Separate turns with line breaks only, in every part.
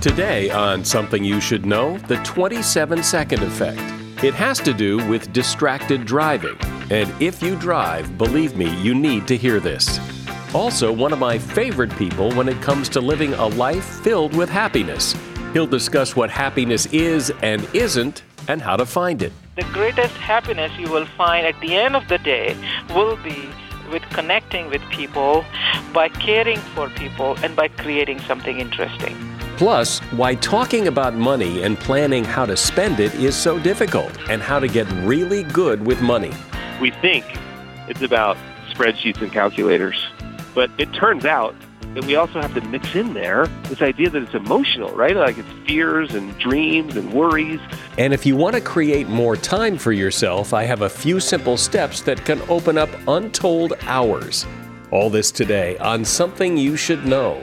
Today on Something You Should Know, the 27 second effect. It has to do with distracted driving. And if you drive, believe me, you need to hear this. Also, one of my favorite people when it comes to living a life filled with happiness. He'll discuss what happiness is and isn't and how to find it.
The greatest happiness you will find at the end of the day will be with connecting with people, by caring for people, and by creating something interesting.
Plus, why talking about money and planning how to spend it is so difficult, and how to get really good with money.
We think it's about spreadsheets and calculators, but it turns out that we also have to mix in there this idea that it's emotional, right? Like it's fears and dreams and worries.
And if you want to create more time for yourself, I have a few simple steps that can open up untold hours. All this today on Something You Should Know.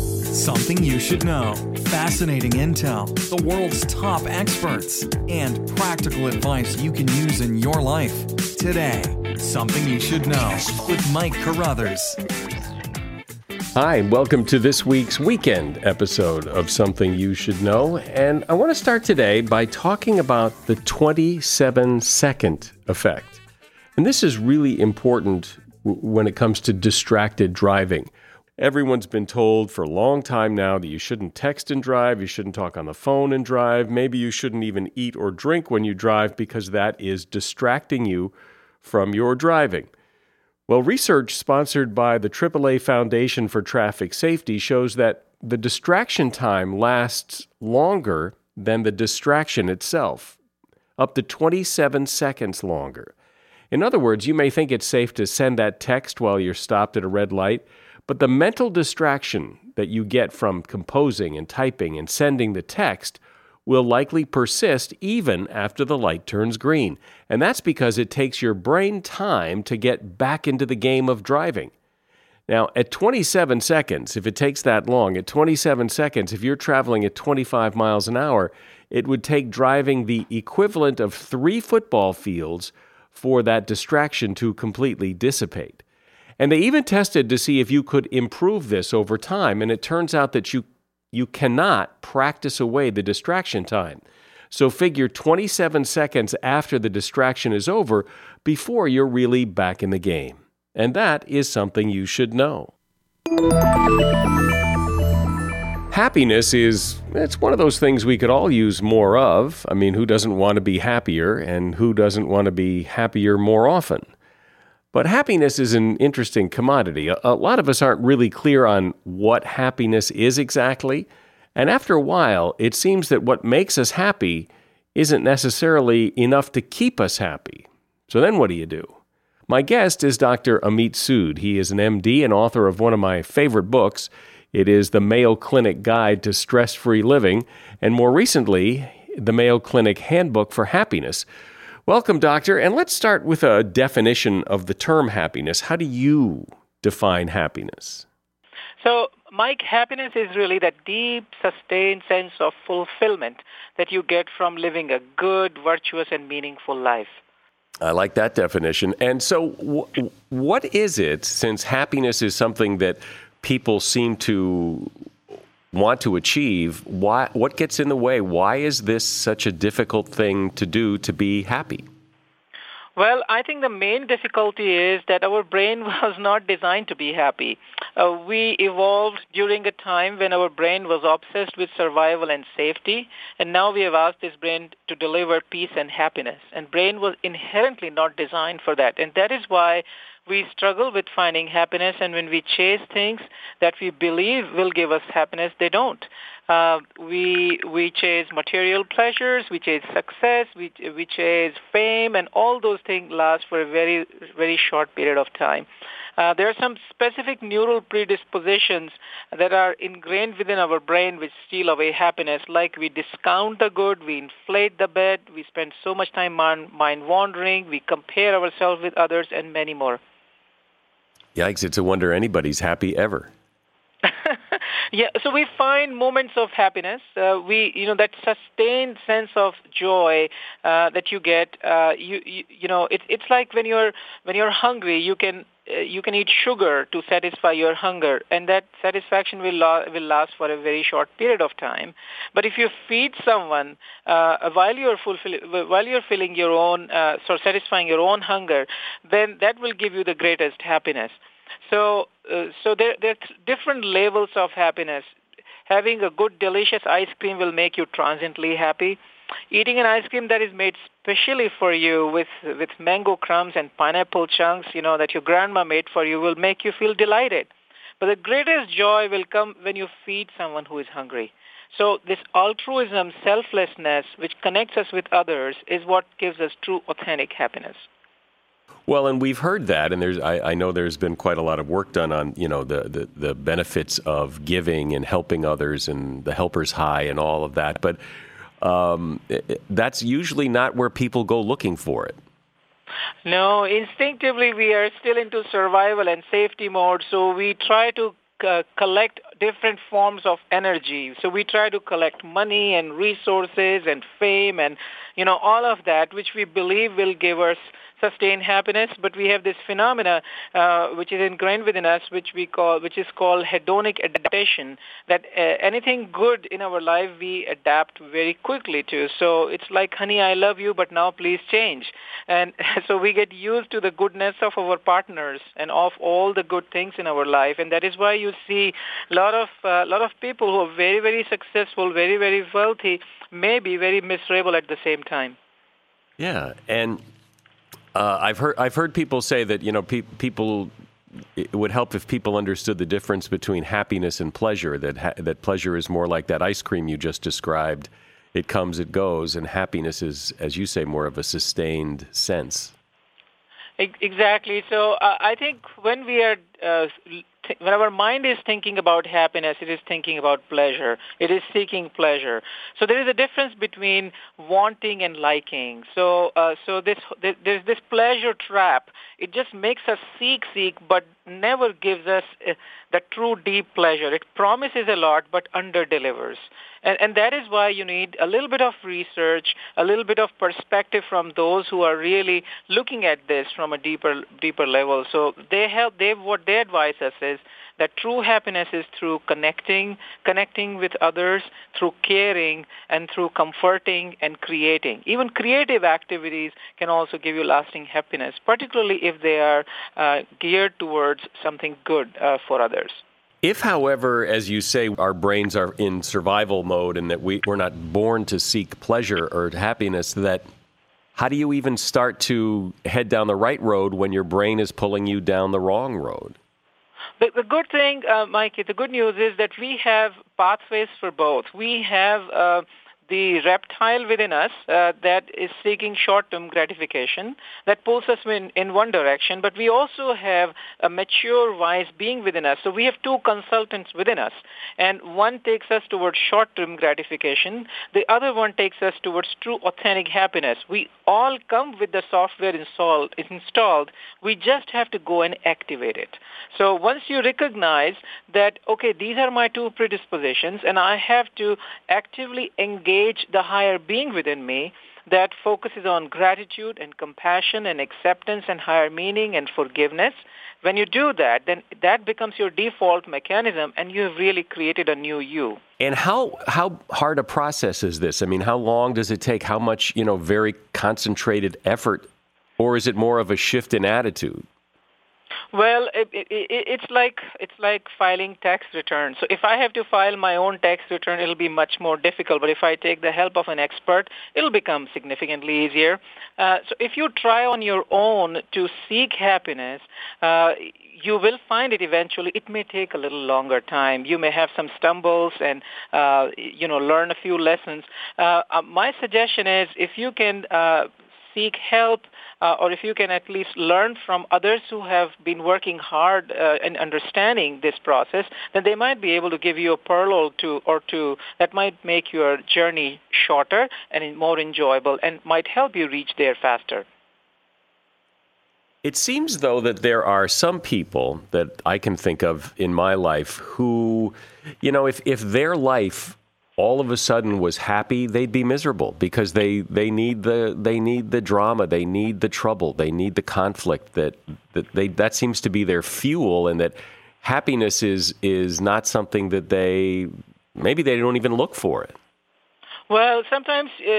Something you should know. Fascinating intel, the world's top experts, and practical advice you can use in your life. Today, Something You Should Know with Mike Carruthers.
Hi, and welcome to this week's weekend episode of Something You Should Know. And I want to start today by talking about the 27 second effect. And this is really important when it comes to distracted driving. Everyone's been told for a long time now that you shouldn't text and drive, you shouldn't talk on the phone and drive, maybe you shouldn't even eat or drink when you drive because that is distracting you from your driving. Well, research sponsored by the AAA Foundation for Traffic Safety shows that the distraction time lasts longer than the distraction itself, up to 27 seconds longer. In other words, you may think it's safe to send that text while you're stopped at a red light but the mental distraction that you get from composing and typing and sending the text will likely persist even after the light turns green. And that's because it takes your brain time to get back into the game of driving. Now, at 27 seconds, if it takes that long, at 27 seconds, if you're traveling at 25 miles an hour, it would take driving the equivalent of three football fields for that distraction to completely dissipate. And they even tested to see if you could improve this over time. And it turns out that you, you cannot practice away the distraction time. So figure 27 seconds after the distraction is over before you're really back in the game. And that is something you should know. Happiness is it's one of those things we could all use more of. I mean, who doesn't want to be happier and who doesn't want to be happier more often? But happiness is an interesting commodity. A, a, lot of us aren't really clear on what happiness is exactly. And after a while, it seems that what makes us happy isn't necessarily enough to keep us happy. So then what do you do? My guest is Dr. Amit Sood. He is an MD and author of one of my favorite books. It is The Mayo Clinic Guide to Stress Free Living, and more recently, The Mayo Clinic Handbook for Happiness, Welcome, Doctor. And let's start with a definition of the term happiness. How do you define happiness?
So, Mike, happiness is really that deep, sustained sense of fulfillment that you get from living a good, virtuous, and meaningful life.
I like that definition. And so, w- what is it, since happiness is something that people seem to want to achieve, why, what gets in the way? Why is this such a difficult thing to do to be happy?
Well, I think the main difficulty is that our brain was not designed to be happy. Uh, we evolved during a time when our brain was obsessed with survival and safety, and now we have asked this brain to deliver peace and happiness. And brain was inherently not designed for that. And that is why we struggle with finding happiness, and when we chase things that we believe will give us happiness, they don't. Uh, we we chase material pleasures, we chase success, we we chase fame, and all those things last for a very very short period of time. Uh, there are some specific neural predispositions that are ingrained within our brain which steal away happiness, like we discount the good, we inflate the bad, we spend so much time mind, mind wandering, we compare ourselves with others, and many more.
Yikes, it's a wonder anybody's happy ever.
Yeah, so we find moments of happiness. Uh, we, you know, that sustained sense of joy uh, that you get. Uh, you, you, you know, it's it's like when you're when you're hungry, you can uh, you can eat sugar to satisfy your hunger, and that satisfaction will la- will last for a very short period of time. But if you feed someone uh, while you're fulfill- while you're filling your own, uh, so satisfying your own hunger, then that will give you the greatest happiness. So, uh, so there, there are different levels of happiness. Having a good, delicious ice cream will make you transiently happy. Eating an ice cream that is made specially for you with with mango crumbs and pineapple chunks, you know, that your grandma made for you, will make you feel delighted. But the greatest joy will come when you feed someone who is hungry. So this altruism, selflessness, which connects us with others, is what gives us true, authentic happiness.
Well, and we've heard that, and there's I, I, know there's been quite a lot of work done on you know the, the, the benefits of giving and helping others and the helper's high and all of that, but um, it, that's usually not where people go looking for it.
No, instinctively we are still into survival and safety mode, so we try to uh, collect different forms of energy. So we try to collect money and resources and fame and you know all of that, which we believe will give us sustain happiness, but we have this phenomena uh, which is ingrained within us, which we call, which is called hedonic adaptation. That uh, anything good in our life we adapt very quickly to. So it's like, honey, I love you, but now please change. And so we get used to the goodness of our partners and of all the good things in our life, and that is why you see a lot of a uh, lot of people who are very very successful, very very wealthy, may be very miserable at the same time.
Yeah, and uh, I've heard I've heard people say that you know pe- people it would help if people understood the difference between happiness and pleasure. That ha- that pleasure is more like that ice cream you just described. It comes, it goes, and happiness is, as you say, more of a sustained sense.
Exactly. So uh, I think when we are uh, th- when our mind is thinking about happiness, it is thinking about pleasure. It is seeking pleasure. So there is a difference between wanting and liking. So uh, so this there's this pleasure trap. It just makes us seek, seek, but never gives us uh, the true deep pleasure. It promises a lot, but under delivers. And, and that is why you need a little bit of research, a little bit of perspective from those who are really looking at this from a deeper deeper level. So they help. They what they advise us is that true happiness is through connecting, connecting with others, through caring, and through comforting and creating. Even creative activities can also give you lasting happiness, particularly if they are uh, geared towards something good uh, for others.
If, however, as you say, our brains are in survival mode and that we, we're not born to seek pleasure or happiness, that how do you even start to head down the right road when your brain is pulling you down the wrong road?
The, the good thing, uh, Mikey, the good news is that we have pathways for both. We have uh, the reptile within us uh, that is seeking short-term gratification that pulls us in, in one direction, but we also have a mature, wise being within us. So we have two consultants within us, and one takes us towards short-term gratification. The other one takes us towards true, authentic happiness. We all come with the software installed. installed. We just have to go and activate it. So once you recognize that, okay, these are my two predispositions, and I have to actively engage the higher being within me that focuses on gratitude and compassion and acceptance and higher meaning and forgiveness. When you do that, then that becomes your default mechanism and you have really created a new you.
And how how hard a process is this? I mean, how long does it take? How much, you know, very concentrated effort or is it more of a shift in attitude?
Well, it, it, it's like it's like filing tax returns. So if I have to file my own tax return, it'll be much more difficult. But if I take the help of an expert, it'll become significantly easier. Uh, so if you try on your own to seek happiness, uh, you will find it eventually. It may take a little longer time. You may have some stumbles and uh, you know learn a few lessons. Uh, uh, my suggestion is if you can uh, seek help uh, or if you can at least learn from others who have been working hard uh, in understanding this process, then they might be able to give you a pearl or two, or two that might make your journey shorter and more enjoyable and might help you reach there faster.
It seems, though, that there are some people that I can think of in my life who, you know, if, if their life all of a sudden was happy, they'd be miserable because they, they need the they need the drama, they need the trouble, they need the conflict that that they that seems to be their fuel and that happiness is is not something that they maybe they don't even look for it.
Well, sometimes uh,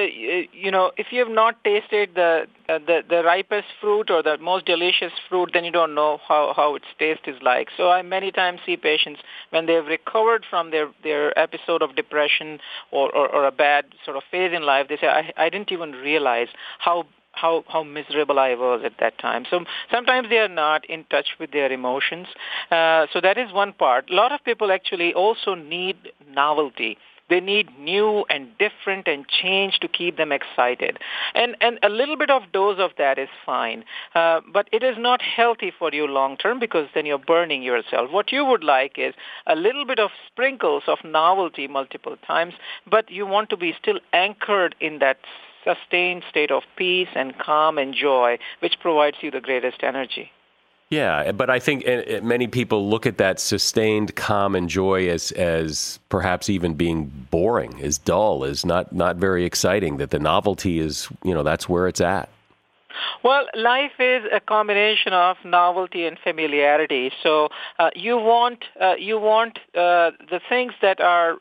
you know if you have not tasted the, uh, the the ripest fruit or the most delicious fruit, then you don't know how how its taste is like. So I many times see patients when they have recovered from their their episode of depression or, or, or a bad sort of phase in life, they say I I didn't even realize how how how miserable I was at that time. So sometimes they are not in touch with their emotions. Uh, so that is one part. A lot of people actually also need novelty. They need new and different and change to keep them excited. And, and a little bit of dose of that is fine. Uh, but it is not healthy for you long term because then you're burning yourself. What you would like is a little bit of sprinkles of novelty multiple times, but you want to be still anchored in that sustained state of peace and calm and joy, which provides you the greatest energy.
Yeah, but I think eh, eh, many people look at that sustained calm and joy as as perhaps even being boring, as dull, as not not very exciting. That the novelty is, you know, that's where it's at.
Well, life is a combination of novelty and familiarity. So uh, you want uh, you want uh, the things that are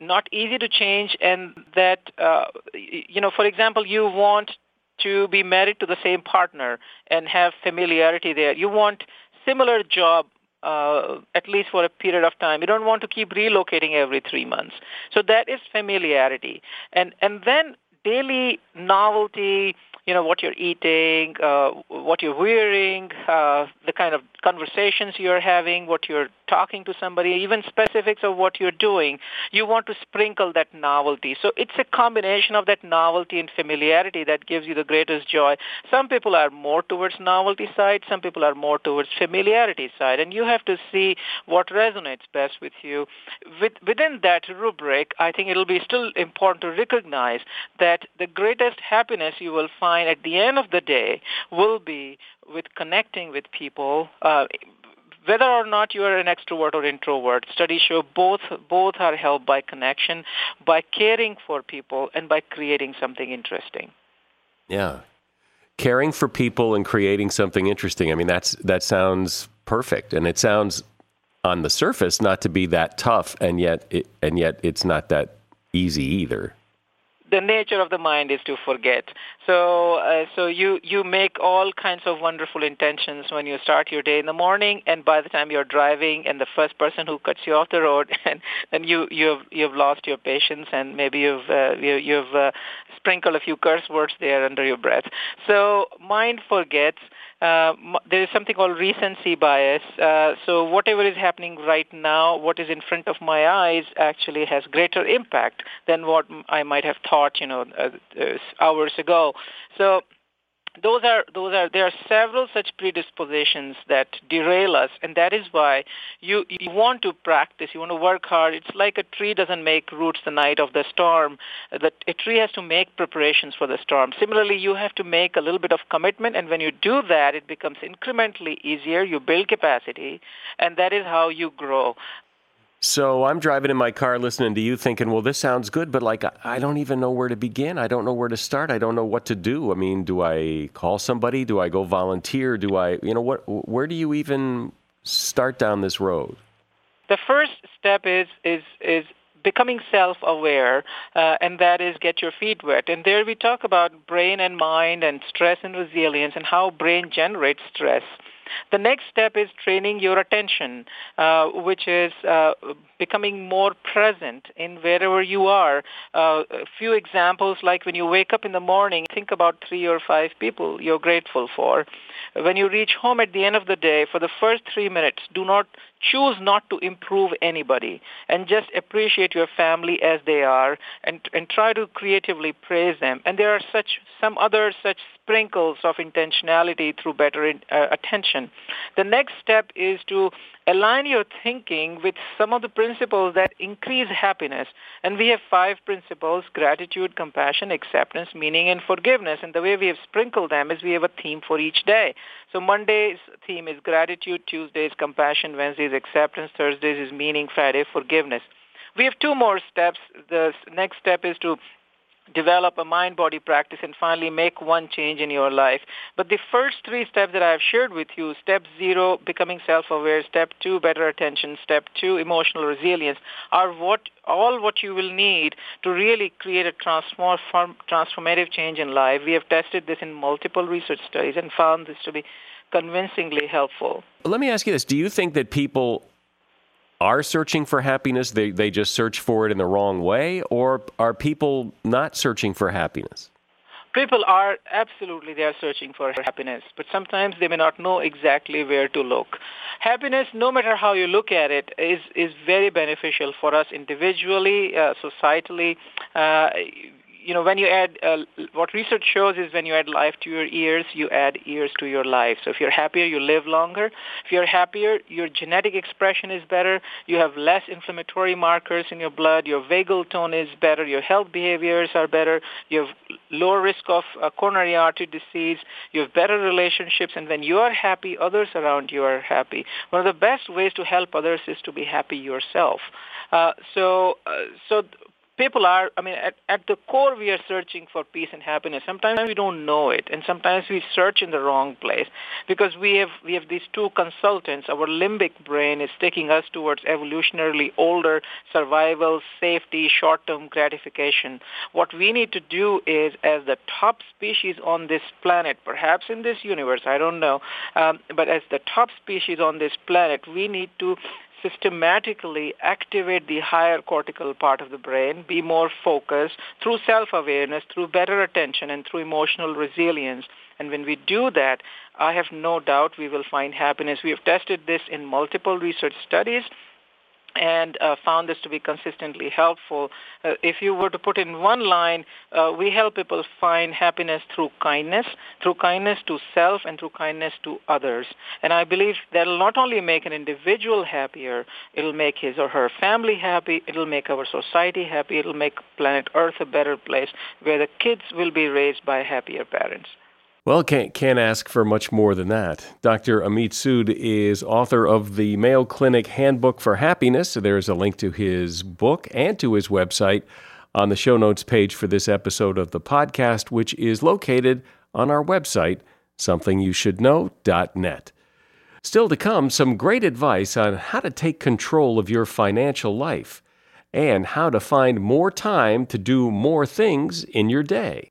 not easy to change, and that uh, you know, for example, you want to be married to the same partner and have familiarity there. You want similar job uh, at least for a period of time. You don't want to keep relocating every three months. So that is familiarity. And, and then daily novelty, you know, what you're eating, uh, what you're wearing, uh, the kind of conversations you're having, what you're talking to somebody, even specifics of what you're doing. You want to sprinkle that novelty. So it's a combination of that novelty and familiarity that gives you the greatest joy. Some people are more towards novelty side, some people are more towards familiarity side, and you have to see what resonates best with you. With, within that rubric, I think it'll be still important to recognize that the greatest happiness you will find at the end of the day will be with connecting with people, uh, whether or not you are an extrovert or introvert, studies show both both are helped by connection, by caring for people, and by creating something interesting.
Yeah, caring for people and creating something interesting. I mean, that's that sounds perfect, and it sounds on the surface not to be that tough, and yet it, and yet it's not that easy either
the nature of the mind is to forget. So, uh, so you you make all kinds of wonderful intentions when you start your day in the morning, and by the time you're driving, and the first person who cuts you off the road, and and you you've you've lost your patience, and maybe you've uh, you, you've uh, sprinkled a few curse words there under your breath. So, mind forgets. Uh, there is something called recency bias. Uh, so whatever is happening right now, what is in front of my eyes, actually has greater impact than what I might have thought, you know, uh, uh hours ago. So those are those are there are several such predispositions that derail us and that is why you you want to practice you want to work hard. It's like a tree doesn't make roots the night of the storm. That a tree has to make preparations for the storm. Similarly you have to make a little bit of commitment and when you do that it becomes incrementally easier. You build capacity and that is how you grow
so I'm driving in my car listening to you thinking, well, this sounds good, but like, I don't even know where to begin. I don't know where to start. I don't know what to do. I mean, do I call somebody? Do I go volunteer? Do I, you know, what, where do you even start down this road?
The first step is, is, is becoming self-aware, uh, and that is get your feet wet. And there we talk about brain and mind and stress and resilience and how brain generates stress. The next step is training your attention, uh, which is uh, becoming more present in wherever you are. Uh, a few examples like when you wake up in the morning, think about three or five people you're grateful for. When you reach home at the end of the day, for the first three minutes, do not choose not to improve anybody and just appreciate your family as they are and, and try to creatively praise them. And there are such some other such sprinkles of intentionality through better in, uh, attention. The next step is to align your thinking with some of the principles that increase happiness. And we have five principles, gratitude, compassion, acceptance, meaning, and forgiveness. And the way we have sprinkled them is we have a theme for each day. So Monday's theme is gratitude, Tuesday's compassion, Wednesday's acceptance, Thursday's is meaning, Friday forgiveness. We have two more steps. The next step is to develop a mind body practice and finally make one change in your life. But the first three steps that I've shared with you, step zero, becoming self-aware, step two, better attention, step two, emotional resilience, are what all what you will need to really create a transform, transformative change in life. We have tested this in multiple research studies and found this to be convincingly helpful.
Let me ask you this. Do you think that people are searching for happiness, they, they just search for it in the wrong way, or are people not searching for happiness?
People are absolutely they are searching for happiness, but sometimes they may not know exactly where to look. Happiness, no matter how you look at it, is is very beneficial for us individually, uh, societally. Uh, you know, when you add, uh, what research shows is when you add life to your years, you add years to your life. So if you're happier, you live longer. If you're happier, your genetic expression is better. You have less inflammatory markers in your blood. Your vagal tone is better. Your health behaviors are better. You have lower risk of uh, coronary artery disease. You have better relationships. And when you are happy, others around you are happy. One of the best ways to help others is to be happy yourself. Uh, so, uh, so people are, I mean, at, at the core, we are searching for peace and happiness. Sometimes we don't know it, and sometimes we search in the wrong place because we have we have these two consultants. Our limbic brain is taking us towards evolutionarily older survival, safety, short-term gratification. What we need to do is, as the top species on this planet, perhaps in this universe, I don't know, um, but as the top species on this planet, we need to systematically activate the higher cortical part of the brain, be more focused through self-awareness, through better attention, and through emotional resilience. And when we do that, I have no doubt we will find happiness. We have tested this in multiple research studies and uh, found this to be consistently helpful. Uh, if you were to put in one line, uh, we help people find happiness through kindness, through kindness to self and through kindness to others. And I believe that'll not only make an individual happier, it'll make his or her family happy, it'll make our society happy, it'll make planet Earth a better place where the kids will be raised by happier parents.
Well, can't, can't ask for much more than that. Dr. Amit Sood is author of the Mayo Clinic Handbook for Happiness. There's a link to his book and to his website on the show notes page for this episode of the podcast, which is located on our website, somethingyoushouldknow.net. Still to come, some great advice on how to take control of your financial life and how to find more time to do more things in your day.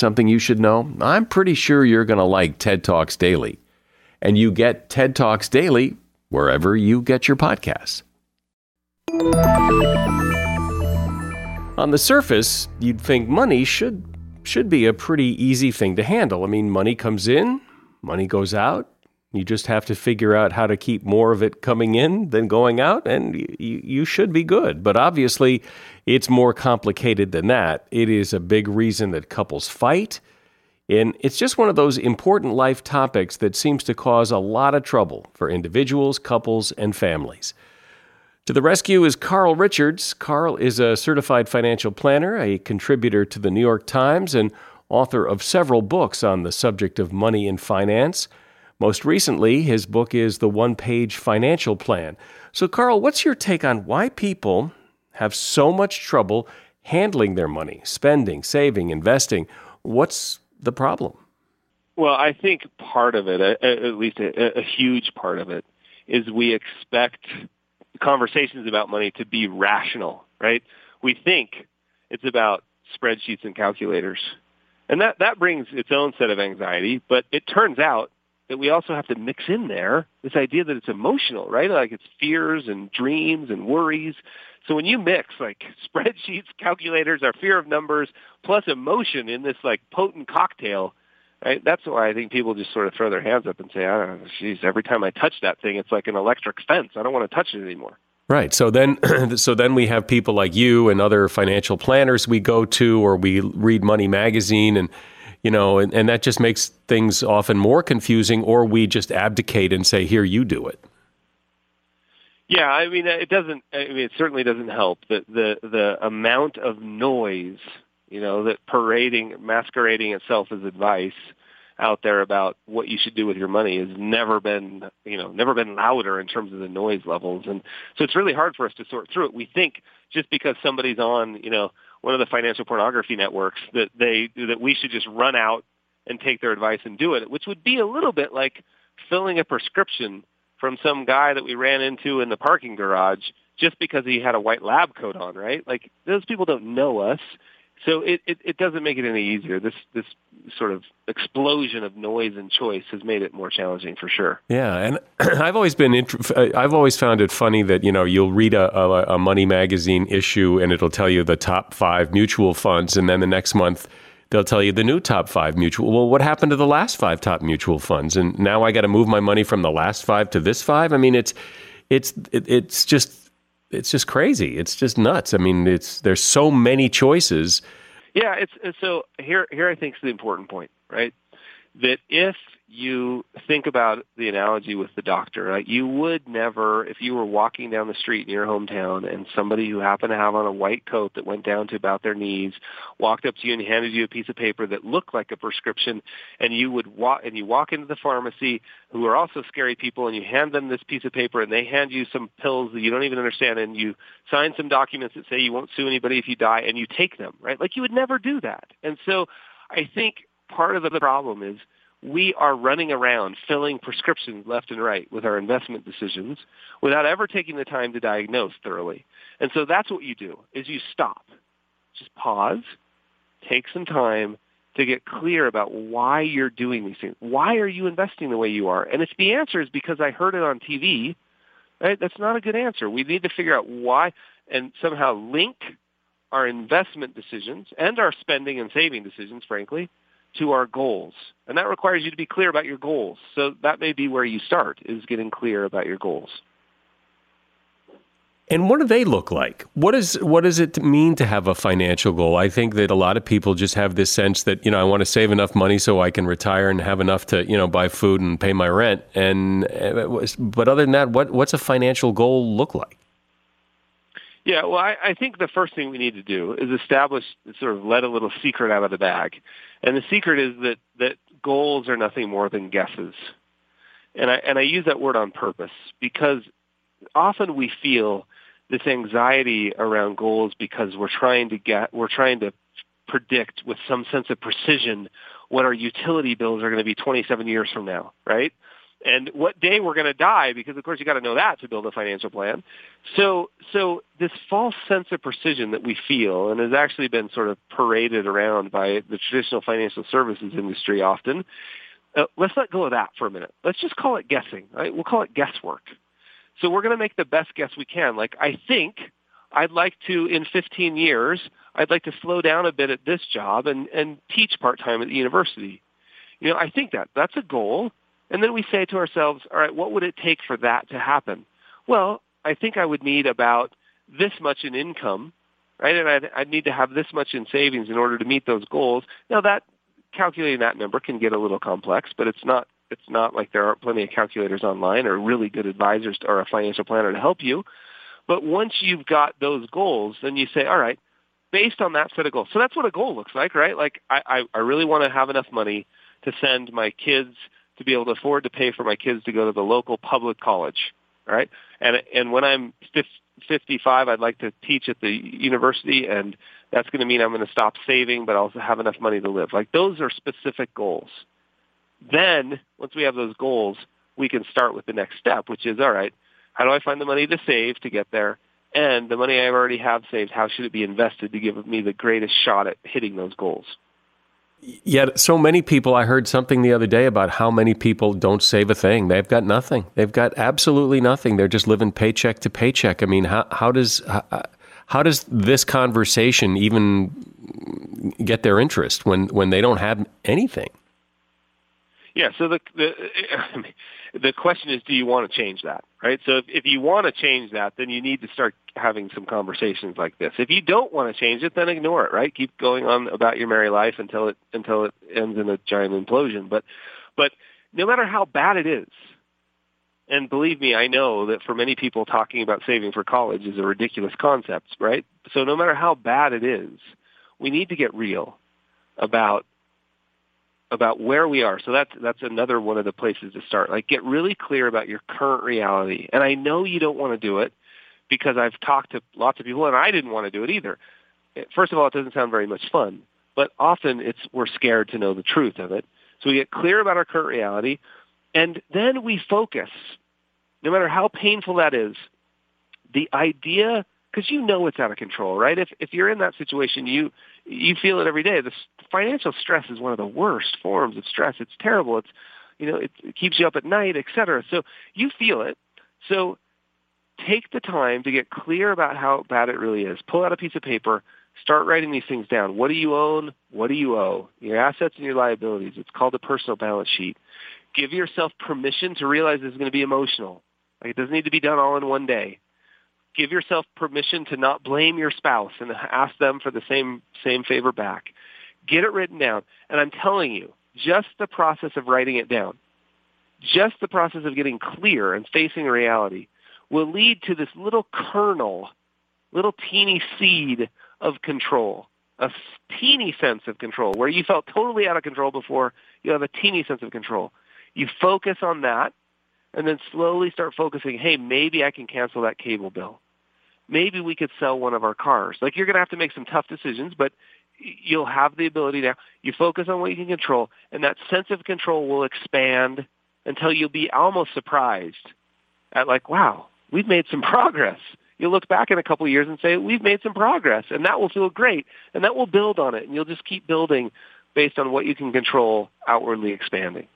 something you should know, I'm pretty sure you're going to like TED Talks Daily. And you get TED Talks Daily wherever you get your podcasts. On the surface, you'd think money should should be a pretty easy thing to handle. I mean, money comes in, money goes out. You just have to figure out how to keep more of it coming in than going out, and you, you should be good. But obviously, it's more complicated than that. It is a big reason that couples fight. And it's just one of those important life topics that seems to cause a lot of trouble for individuals, couples, and families. To the rescue is Carl Richards. Carl is a certified financial planner, a contributor to the New York Times, and author of several books on the subject of money and finance. Most recently, his book is The One Page Financial Plan. So, Carl, what's your take on why people have so much trouble handling their money, spending, saving, investing? What's the problem?
Well, I think part of it, at least a, a huge part of it, is we expect conversations about money to be rational, right? We think it's about spreadsheets and calculators. And that, that brings its own set of anxiety, but it turns out that we also have to mix in there this idea that it's emotional, right? Like it's fears and dreams and worries. So when you mix like spreadsheets, calculators, our fear of numbers, plus emotion in this like potent cocktail, right? That's why I think people just sort of throw their hands up and say, "I don't know, geez, every time I touch that thing, it's like an electric fence. I don't want to touch it anymore."
Right. So then, so then we have people like you and other financial planners we go to, or we read Money Magazine, and you know, and, and that just makes things often more confusing. Or we just abdicate and say, "Here, you do it."
Yeah, I mean, it doesn't. I mean, it certainly doesn't help that the the amount of noise, you know, that parading, masquerading itself as advice out there about what you should do with your money has never been, you know, never been louder in terms of the noise levels. And so it's really hard for us to sort through it. We think just because somebody's on, you know, one of the financial pornography networks that they, that we should just run out and take their advice and do it, which would be a little bit like filling a prescription from some guy that we ran into in the parking garage just because he had a white lab coat on, right? Like those people don't know us. So it, it, it doesn't make it any easier. This this sort of explosion of noise and choice has made it more challenging for sure.
Yeah, and I've always been I've always found it funny that you know you'll read a, a, a money magazine issue and it'll tell you the top five mutual funds, and then the next month they'll tell you the new top five mutual. Well, what happened to the last five top mutual funds? And now I got to move my money from the last five to this five. I mean, it's it's it, it's just it's just crazy. It's just nuts. I mean, it's there's so many choices.
Yeah, it's so here here I think is the important point, right? That if you think about the analogy with the doctor. Right? You would never, if you were walking down the street in your hometown and somebody who happened to have on a white coat that went down to about their knees walked up to you and handed you a piece of paper that looked like a prescription, and you would walk and you walk into the pharmacy, who are also scary people, and you hand them this piece of paper, and they hand you some pills that you don't even understand, and you sign some documents that say you won't sue anybody if you die, and you take them. Right? Like you would never do that. And so, I think part of the problem is we are running around filling prescriptions left and right with our investment decisions without ever taking the time to diagnose thoroughly. And so that's what you do is you stop. Just pause, take some time to get clear about why you're doing these things. Why are you investing the way you are? And if the answer is because I heard it on TV, right, that's not a good answer. We need to figure out why and somehow link our investment decisions and our spending and saving decisions, frankly, to our goals. And that requires you to be clear about your goals. So that may be where you start, is getting clear about your goals.
And what do they look like? What is what does it mean to have a financial goal? I think that a lot of people just have this sense that you know I want to save enough money so I can retire and have enough to you know buy food and pay my rent. And eh, but other than that, what what's a financial goal look like?
Yeah, well, I, I think the first thing we need to do is establish, sort of let a little secret out of the bag. And the secret is that, that goals are nothing more than guesses. And I, and I use that word on purpose because often we feel this anxiety around goals because we're trying to get, we're trying to predict with some sense of precision what our utility bills are going to be 27 years from now, right? and what day we're going to die because of course you got to know that to build a financial plan so so this false sense of precision that we feel and has actually been sort of paraded around by the traditional financial services industry often uh, let's let go of that for a minute. Let's just call it guessing right? We'll call it guesswork. So we're going to make the best guess we can. Like i think i'd like to in 15 years i'd like to slow down a bit at this job and and teach part time at the university. You know i think that that's a goal. And then we say to ourselves, all right, what would it take for that to happen? Well, I think I would need about this much in income, right? And I'd, I'd need to have this much in savings in order to meet those goals. Now that calculating that number can get a little complex, but it's not it's not like there aren't plenty of calculators online or really good advisors or a financial planner to help you. But once you've got those goals, then you say, all right, based on that set of goals. So that's what a goal looks like, right? Like I, I, I really want to have enough money to send my kids to be able to afford to pay for my kids to go to the local public college, right? And and when I'm 55, I'd like to teach at the university, and that's going to mean I'm going to stop saving, but i also have enough money to live. Like those are specific goals. Then once we have those goals, we can start with the next step, which is all right. How do I find the money to save to get there? And the money I already have saved, how should it be invested to give me the greatest shot at hitting those goals?
Yet, so many people, I heard something the other day about how many people don't save a thing. They've got nothing. They've got absolutely nothing. They're just living paycheck to paycheck. I mean, how, how does how, how does this conversation even get their interest when, when they don't have anything?
Yeah. So the the the question is, do you want to change that, right? So if, if you want to change that, then you need to start having some conversations like this. If you don't want to change it, then ignore it, right? Keep going on about your merry life until it until it ends in a giant implosion. But but no matter how bad it is, and believe me, I know that for many people, talking about saving for college is a ridiculous concept, right? So no matter how bad it is, we need to get real about about where we are. So that's that's another one of the places to start. Like get really clear about your current reality. And I know you don't want to do it because I've talked to lots of people and I didn't want to do it either. First of all, it doesn't sound very much fun, but often it's we're scared to know the truth of it. So we get clear about our current reality and then we focus. No matter how painful that is, the idea because you know it's out of control, right? If if you're in that situation, you you feel it every day. The financial stress is one of the worst forms of stress. It's terrible. It's you know it, it keeps you up at night, et cetera. So you feel it. So take the time to get clear about how bad it really is. Pull out a piece of paper. Start writing these things down. What do you own? What do you owe? Your assets and your liabilities. It's called a personal balance sheet. Give yourself permission to realize this is going to be emotional. Like it doesn't need to be done all in one day give yourself permission to not blame your spouse and ask them for the same same favor back. Get it written down. And I'm telling you, just the process of writing it down, just the process of getting clear and facing reality will lead to this little kernel, little teeny seed of control, a teeny sense of control where you felt totally out of control before. You have a teeny sense of control. You focus on that and then slowly start focusing, hey, maybe I can cancel that cable bill maybe we could sell one of our cars. Like you're going to have to make some tough decisions, but you'll have the ability now. You focus on what you can control, and that sense of control will expand until you'll be almost surprised at like, wow, we've made some progress. You'll look back in a couple of years and say, we've made some progress, and that will feel great, and that will build on it, and you'll just keep building based on what you can control outwardly expanding.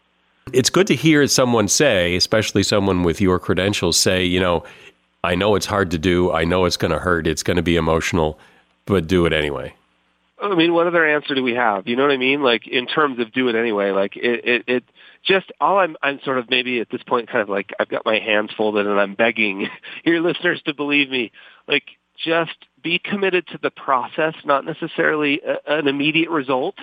It's good to hear someone say, especially someone with your credentials, say, you know, I know it's hard to do. I know it's going to hurt. It's going to be emotional, but do it anyway.
I mean, what other answer do we have? You know what I mean? Like in terms of do it anyway. Like it, it, it just all I'm, I'm sort of maybe at this point kind of like I've got my hands folded and I'm begging your listeners to believe me. Like just be committed to the process, not necessarily a, an immediate result.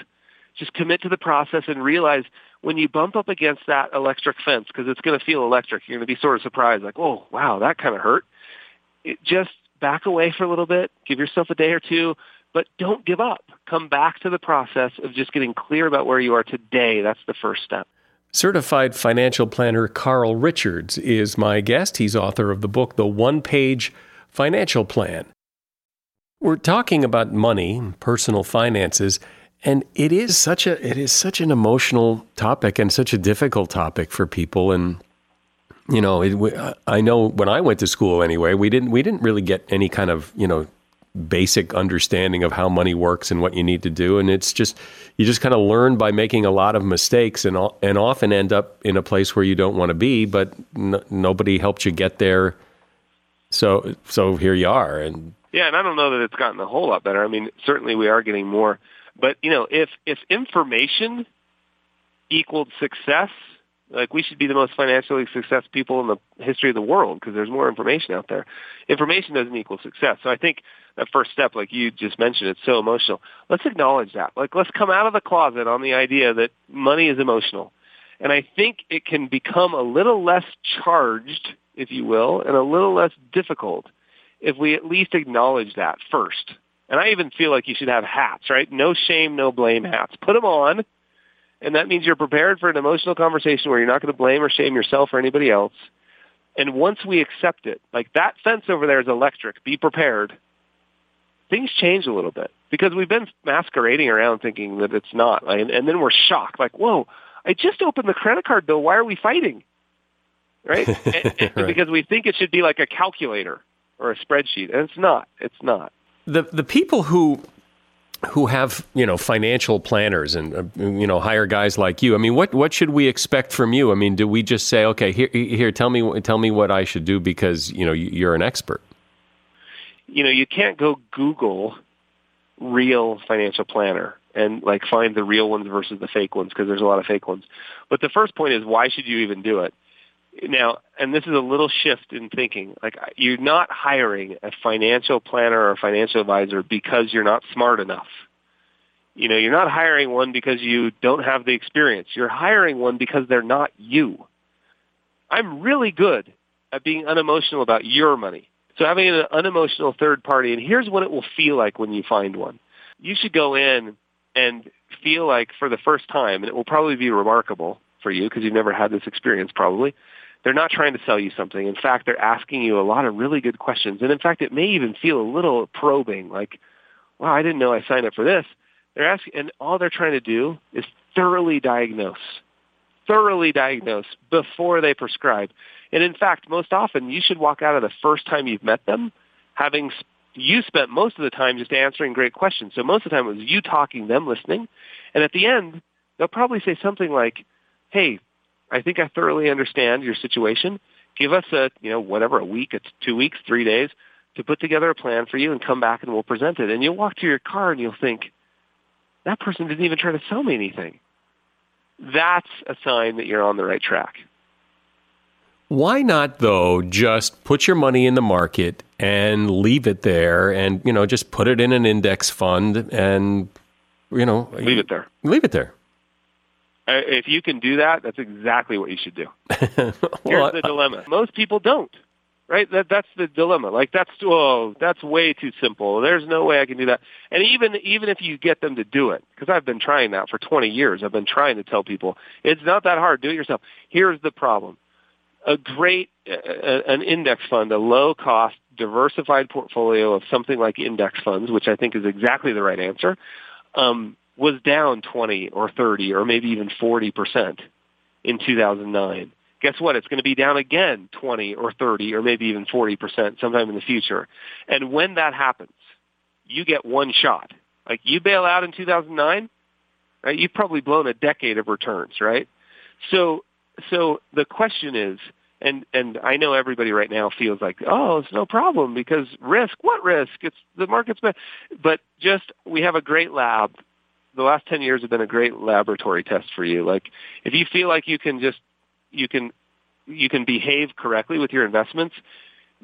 Just commit to the process and realize when you bump up against that electric fence, because it's going to feel electric, you're going to be sort of surprised, like, oh, wow, that kind of hurt. It, just back away for a little bit, give yourself a day or two, but don't give up. Come back to the process of just getting clear about where you are today. That's the first step.
Certified financial planner Carl Richards is my guest. He's author of the book, The One Page Financial Plan. We're talking about money, personal finances, and it is such a it is such an emotional topic and such a difficult topic for people and you know, it, I know when I went to school anyway, we didn't we didn't really get any kind of, you know, basic understanding of how money works and what you need to do. And it's just you just kind of learn by making a lot of mistakes and and often end up in a place where you don't want to be but n- nobody helped you get there. So so here you are and
yeah and I don't know that it's gotten a whole lot better. I mean certainly we are getting more. But you know if if information equaled success like we should be the most financially successful people in the history of the world because there's more information out there. Information doesn't equal success. So I think that first step, like you just mentioned, it's so emotional. Let's acknowledge that. Like let's come out of the closet on the idea that money is emotional. And I think it can become a little less charged, if you will, and a little less difficult if we at least acknowledge that first. And I even feel like you should have hats, right? No shame, no blame hats. Put them on and that means you're prepared for an emotional conversation where you're not going to blame or shame yourself or anybody else. And once we accept it, like that fence over there is electric, be prepared, things change a little bit because we've been masquerading around thinking that it's not. And, and then we're shocked, like, whoa, I just opened the credit card bill. Why are we fighting? Right? and, and right. Because we think it should be like a calculator or a spreadsheet. And it's not. It's not.
The, the people who who have you know financial planners and uh, you know hire guys like you. I mean, what what should we expect from you? I mean, do we just say, okay, here here tell me tell me what I should do because you know you're an expert?
You know, you can't go Google real financial planner and like find the real ones versus the fake ones because there's a lot of fake ones. But the first point is why should you even do it? Now, and this is a little shift in thinking. Like you're not hiring a financial planner or a financial advisor because you're not smart enough. You know, you're not hiring one because you don't have the experience. You're hiring one because they're not you. I'm really good at being unemotional about your money. So having an unemotional third party, and here's what it will feel like when you find one. You should go in and feel like for the first time, and it will probably be remarkable for you because you've never had this experience probably, they're not trying to sell you something. In fact, they're asking you a lot of really good questions. And in fact, it may even feel a little probing, like, wow, I didn't know I signed up for this. They're asking, and all they're trying to do is thoroughly diagnose, thoroughly diagnose before they prescribe. And in fact, most often you should walk out of the first time you've met them having you spent most of the time just answering great questions. So most of the time it was you talking, them listening. And at the end, they'll probably say something like, hey, I think I thoroughly understand your situation. Give us a, you know, whatever, a week, it's two weeks, three days to put together a plan for you and come back and we'll present it. And you'll walk to your car and you'll think, that person didn't even try to sell me anything. That's a sign that you're on the right track.
Why not though just put your money in the market and leave it there and you know just put it in an index fund and you know
leave it there.
Leave it there.
Uh, if you can do that, that's exactly what you should do. well, Here's the dilemma. Most people don't. Right? That that's the dilemma. Like that's oh, that's way too simple. There's no way I can do that. And even even if you get them to do it, because I've been trying that for 20 years. I've been trying to tell people it's not that hard. Do it yourself. Here's the problem. A great uh, uh an index fund, a low cost diversified portfolio of something like index funds, which I think is exactly the right answer. Um, was down 20 or 30 or maybe even 40% in 2009. Guess what? It's going to be down again 20 or 30 or maybe even 40% sometime in the future. And when that happens, you get one shot. Like you bail out in 2009, right? You've probably blown a decade of returns, right? So, so the question is, And and I know everybody right now feels like, oh, it's no problem because risk. What risk? It's the market's been. But just we have a great lab. The last ten years have been a great laboratory test for you. Like if you feel like you can just you can you can behave correctly with your investments,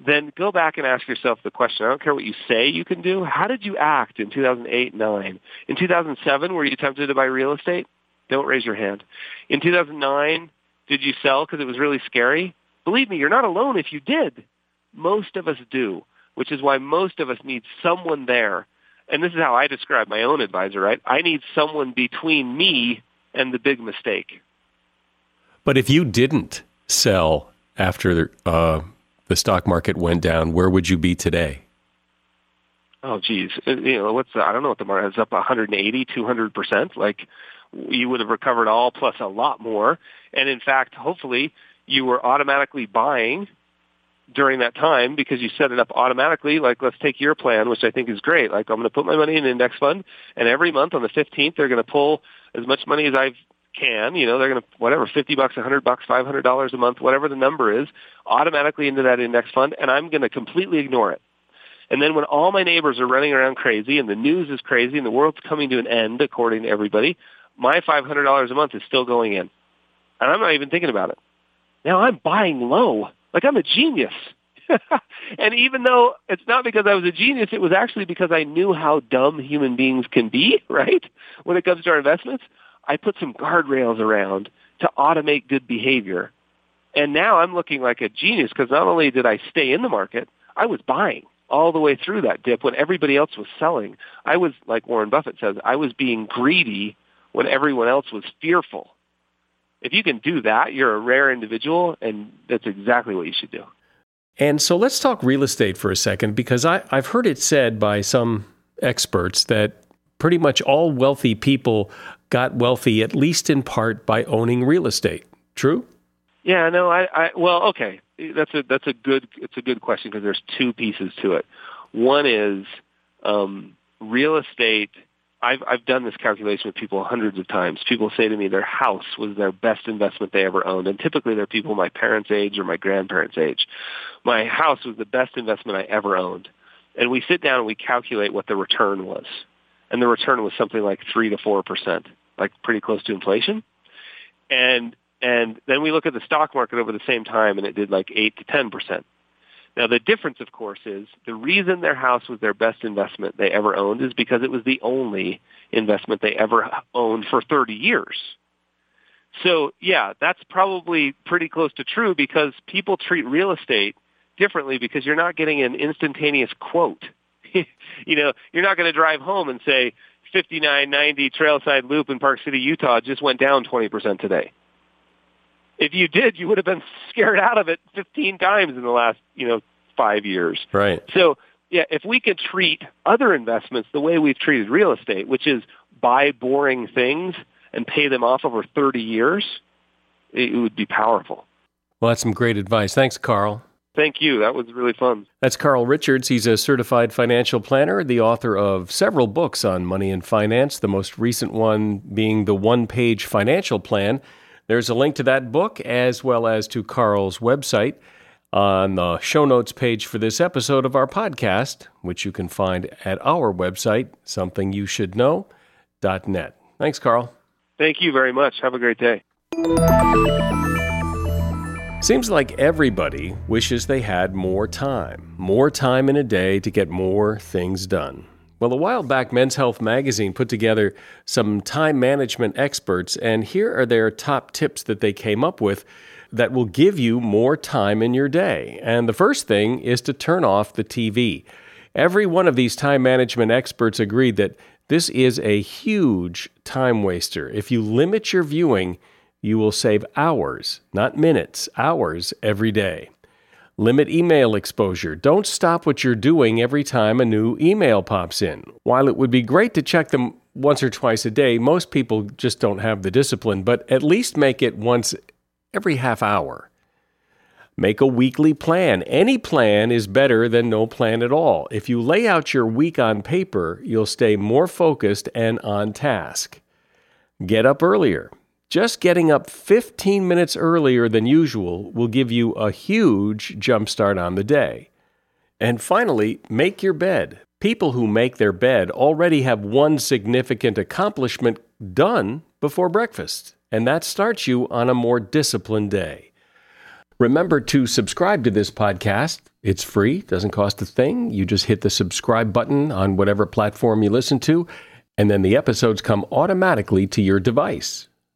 then go back and ask yourself the question. I don't care what you say you can do. How did you act in 2008, 9? In 2007, were you tempted to buy real estate? Don't raise your hand. In 2009, did you sell because it was really scary? Believe me, you're not alone if you did. Most of us do, which is why most of us need someone there. And this is how I describe my own advisor, right? I need someone between me and the big mistake.
But if you didn't sell after uh, the stock market went down, where would you be today?
Oh, geez. Uh, you know, what's the, I don't know what the market is up 180, 200 percent. Like you would have recovered all plus a lot more. And in fact, hopefully you were automatically buying during that time because you set it up automatically. Like let's take your plan, which I think is great. Like I'm going to put my money in an index fund and every month on the 15th, they're going to pull as much money as I can. You know, they're going to, whatever, 50 bucks, 100 bucks, $500 a month, whatever the number is, automatically into that index fund. And I'm going to completely ignore it. And then when all my neighbors are running around crazy and the news is crazy and the world's coming to an end, according to everybody, my $500 a month is still going in. And I'm not even thinking about it. Now I'm buying low. Like I'm a genius. and even though it's not because I was a genius, it was actually because I knew how dumb human beings can be, right? When it comes to our investments, I put some guardrails around to automate good behavior. And now I'm looking like a genius because not only did I stay in the market, I was buying all the way through that dip when everybody else was selling. I was, like Warren Buffett says, I was being greedy when everyone else was fearful. If you can do that, you're a rare individual, and that's exactly what you should do.
And so let's talk real estate for a second, because I, I've heard it said by some experts that pretty much all wealthy people got wealthy at least in part by owning real estate. True?
Yeah, no, I, I well, okay. That's a that's a good it's a good question because there's two pieces to it. One is um, real estate I've I've done this calculation with people hundreds of times. People say to me their house was their best investment they ever owned, and typically they're people my parents' age or my grandparents' age. My house was the best investment I ever owned, and we sit down and we calculate what the return was, and the return was something like three to four percent, like pretty close to inflation, and and then we look at the stock market over the same time, and it did like eight to ten percent. Now, the difference, of course, is the reason their house was their best investment they ever owned is because it was the only investment they ever owned for 30 years. So, yeah, that's probably pretty close to true because people treat real estate differently because you're not getting an instantaneous quote. you know, you're not going to drive home and say 5990 Trailside Loop in Park City, Utah just went down 20% today if you did, you would have been scared out of it 15 times in the last, you know, five years.
Right.
So, yeah, if we could treat other investments the way we've treated real estate, which is buy boring things and pay them off over 30 years, it would be powerful.
Well, that's some great advice. Thanks, Carl.
Thank you. That was really fun.
That's Carl Richards. He's a certified financial planner, the author of several books on money and finance, the most recent one being The One Page Financial Plan there's a link to that book as well as to Carl's website on the show notes page for this episode of our podcast, which you can find at our website, somethingyoushouldknow.net. Thanks, Carl.
Thank you very much. Have a great day.
Seems like everybody wishes they had more time, more time in a day to get more things done. Well, a while back, Men's Health magazine put together some time management experts, and here are their top tips that they came up with that will give you more time in your day. And the first thing is to turn off the TV. Every one of these time management experts agreed that this is a huge time waster. If you limit your viewing, you will save hours, not minutes, hours every day. Limit email exposure. Don't stop what you're doing every time a new email pops in. While it would be great to check them once or twice a day, most people just don't have the discipline, but at least make it once every half hour. Make a weekly plan. Any plan is better than no plan at all. If you lay out your week on paper, you'll stay more focused and on task. Get up earlier. Just getting up 15 minutes earlier than usual will give you a huge jumpstart on the day. And finally, make your bed. People who make their bed already have one significant accomplishment done before breakfast, and that starts you on a more disciplined day. Remember to subscribe to this podcast. It's free, doesn't cost a thing. You just hit the subscribe button on whatever platform you listen to, and then the episodes come automatically to your device.